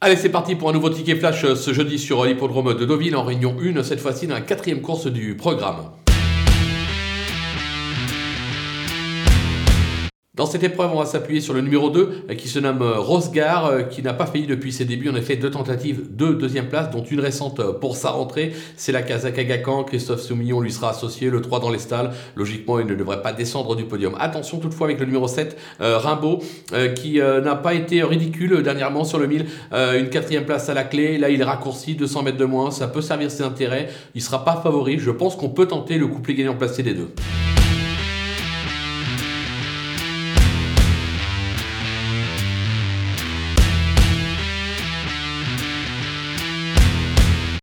Allez, c'est parti pour un nouveau ticket flash euh, ce jeudi sur l'hippodrome de Deauville en réunion 1, cette fois-ci dans la quatrième course du programme. Dans cette épreuve, on va s'appuyer sur le numéro 2 euh, qui se nomme euh, Rosgar, euh, qui n'a pas failli depuis ses débuts. En effet, deux tentatives, deux deuxième place, dont une récente pour sa rentrée. C'est la Kazakh Agacan. Christophe Soumillon lui sera associé, le 3 dans les stalles. Logiquement, il ne devrait pas descendre du podium. Attention toutefois avec le numéro 7, Rimbaud, qui n'a pas été ridicule dernièrement sur le 1000. une quatrième place à la clé. Là, il est raccourci, 200 mètres de moins. Ça peut servir ses intérêts. Il sera pas favori. Je pense qu'on peut tenter le couplet gagnant placé des deux.